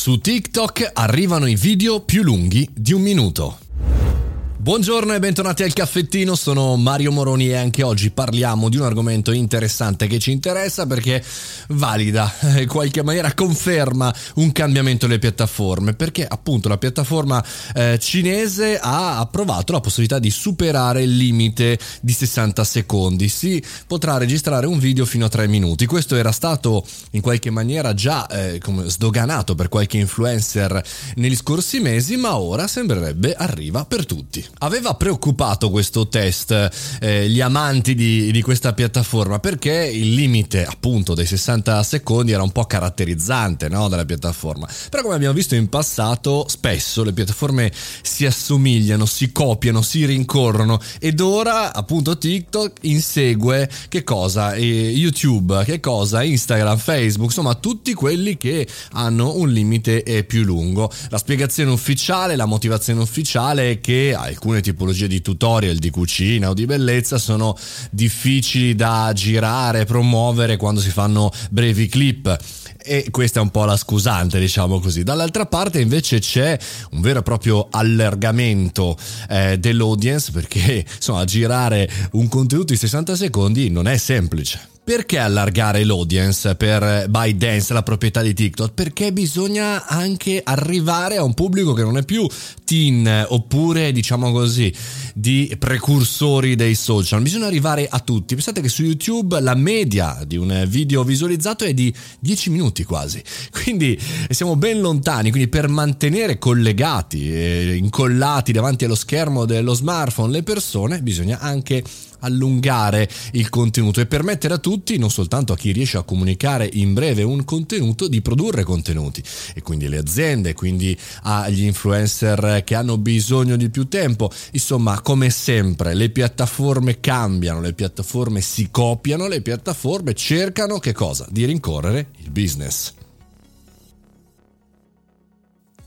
Su TikTok arrivano i video più lunghi di un minuto. Buongiorno e bentornati al caffettino, sono Mario Moroni e anche oggi parliamo di un argomento interessante che ci interessa perché valida, in qualche maniera conferma un cambiamento delle piattaforme, perché appunto la piattaforma eh, cinese ha approvato la possibilità di superare il limite di 60 secondi, si potrà registrare un video fino a 3 minuti, questo era stato in qualche maniera già eh, sdoganato per qualche influencer negli scorsi mesi, ma ora sembrerebbe arriva per tutti. Aveva preoccupato questo test eh, gli amanti di, di, questa piattaforma perché il limite appunto dei 60 secondi era un po' caratterizzante no, della piattaforma. Però come abbiamo visto in passato spesso le piattaforme si assomigliano, si copiano, si rincorrono ed ora appunto TikTok insegue che cosa? Eh, YouTube, che cosa? Instagram, Facebook, insomma tutti quelli che hanno un limite più lungo. La spiegazione ufficiale, la motivazione ufficiale è che alcune tipologie di tutorial di cucina o di bellezza sono difficili da girare, promuovere quando si fanno brevi clip e questa è un po' la scusante, diciamo così. Dall'altra parte invece c'è un vero e proprio allargamento eh, dell'audience perché insomma girare un contenuto di 60 secondi non è semplice. Perché allargare l'audience per ByteDance, la proprietà di TikTok? Perché bisogna anche arrivare a un pubblico che non è più teen oppure diciamo così di precursori dei social. Bisogna arrivare a tutti. Pensate che su YouTube la media di un video visualizzato è di 10 minuti quasi. Quindi siamo ben lontani, quindi per mantenere collegati e incollati davanti allo schermo dello smartphone le persone bisogna anche allungare il contenuto e permettere a tutti, non soltanto a chi riesce a comunicare in breve un contenuto, di produrre contenuti e quindi le aziende, quindi agli influencer che hanno bisogno di più tempo. Insomma, come sempre, le piattaforme cambiano, le piattaforme si copiano, le piattaforme cercano che cosa? Di rincorrere il business.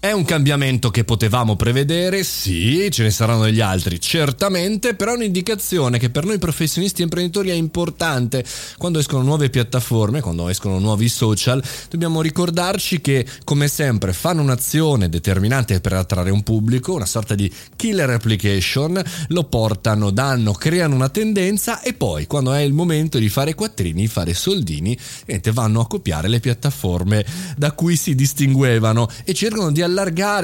È un cambiamento che potevamo prevedere? Sì, ce ne saranno degli altri, certamente, però è un'indicazione che per noi professionisti e imprenditori è importante. Quando escono nuove piattaforme, quando escono nuovi social, dobbiamo ricordarci che, come sempre, fanno un'azione determinante per attrarre un pubblico, una sorta di killer application, lo portano, danno, creano una tendenza e poi, quando è il momento di fare quattrini, fare soldini, vanno a copiare le piattaforme da cui si distinguevano e cercano di allargare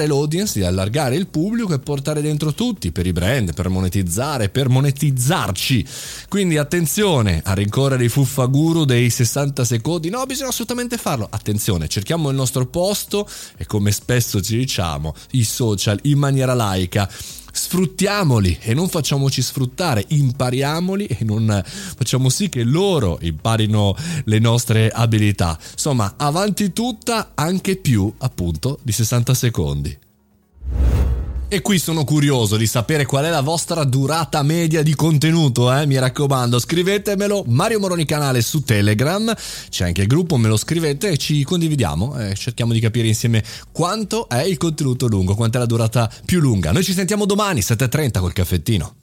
l'audience, di allargare il pubblico e portare dentro tutti per i brand, per monetizzare, per monetizzarci. Quindi attenzione a rincorrere i fuffaguru dei 60 secondi. No, bisogna assolutamente farlo. Attenzione, cerchiamo il nostro posto e come spesso ci diciamo, i social in maniera laica sfruttiamoli e non facciamoci sfruttare, impariamoli e non facciamo sì che loro imparino le nostre abilità. Insomma, avanti tutta anche più appunto di 60 secondi. E qui sono curioso di sapere qual è la vostra durata media di contenuto, eh? mi raccomando, scrivetemelo, Mario Moroni canale su Telegram, c'è anche il gruppo, me lo scrivete e ci condividiamo, eh, cerchiamo di capire insieme quanto è il contenuto lungo, quanto è la durata più lunga. Noi ci sentiamo domani, 7.30 col caffettino.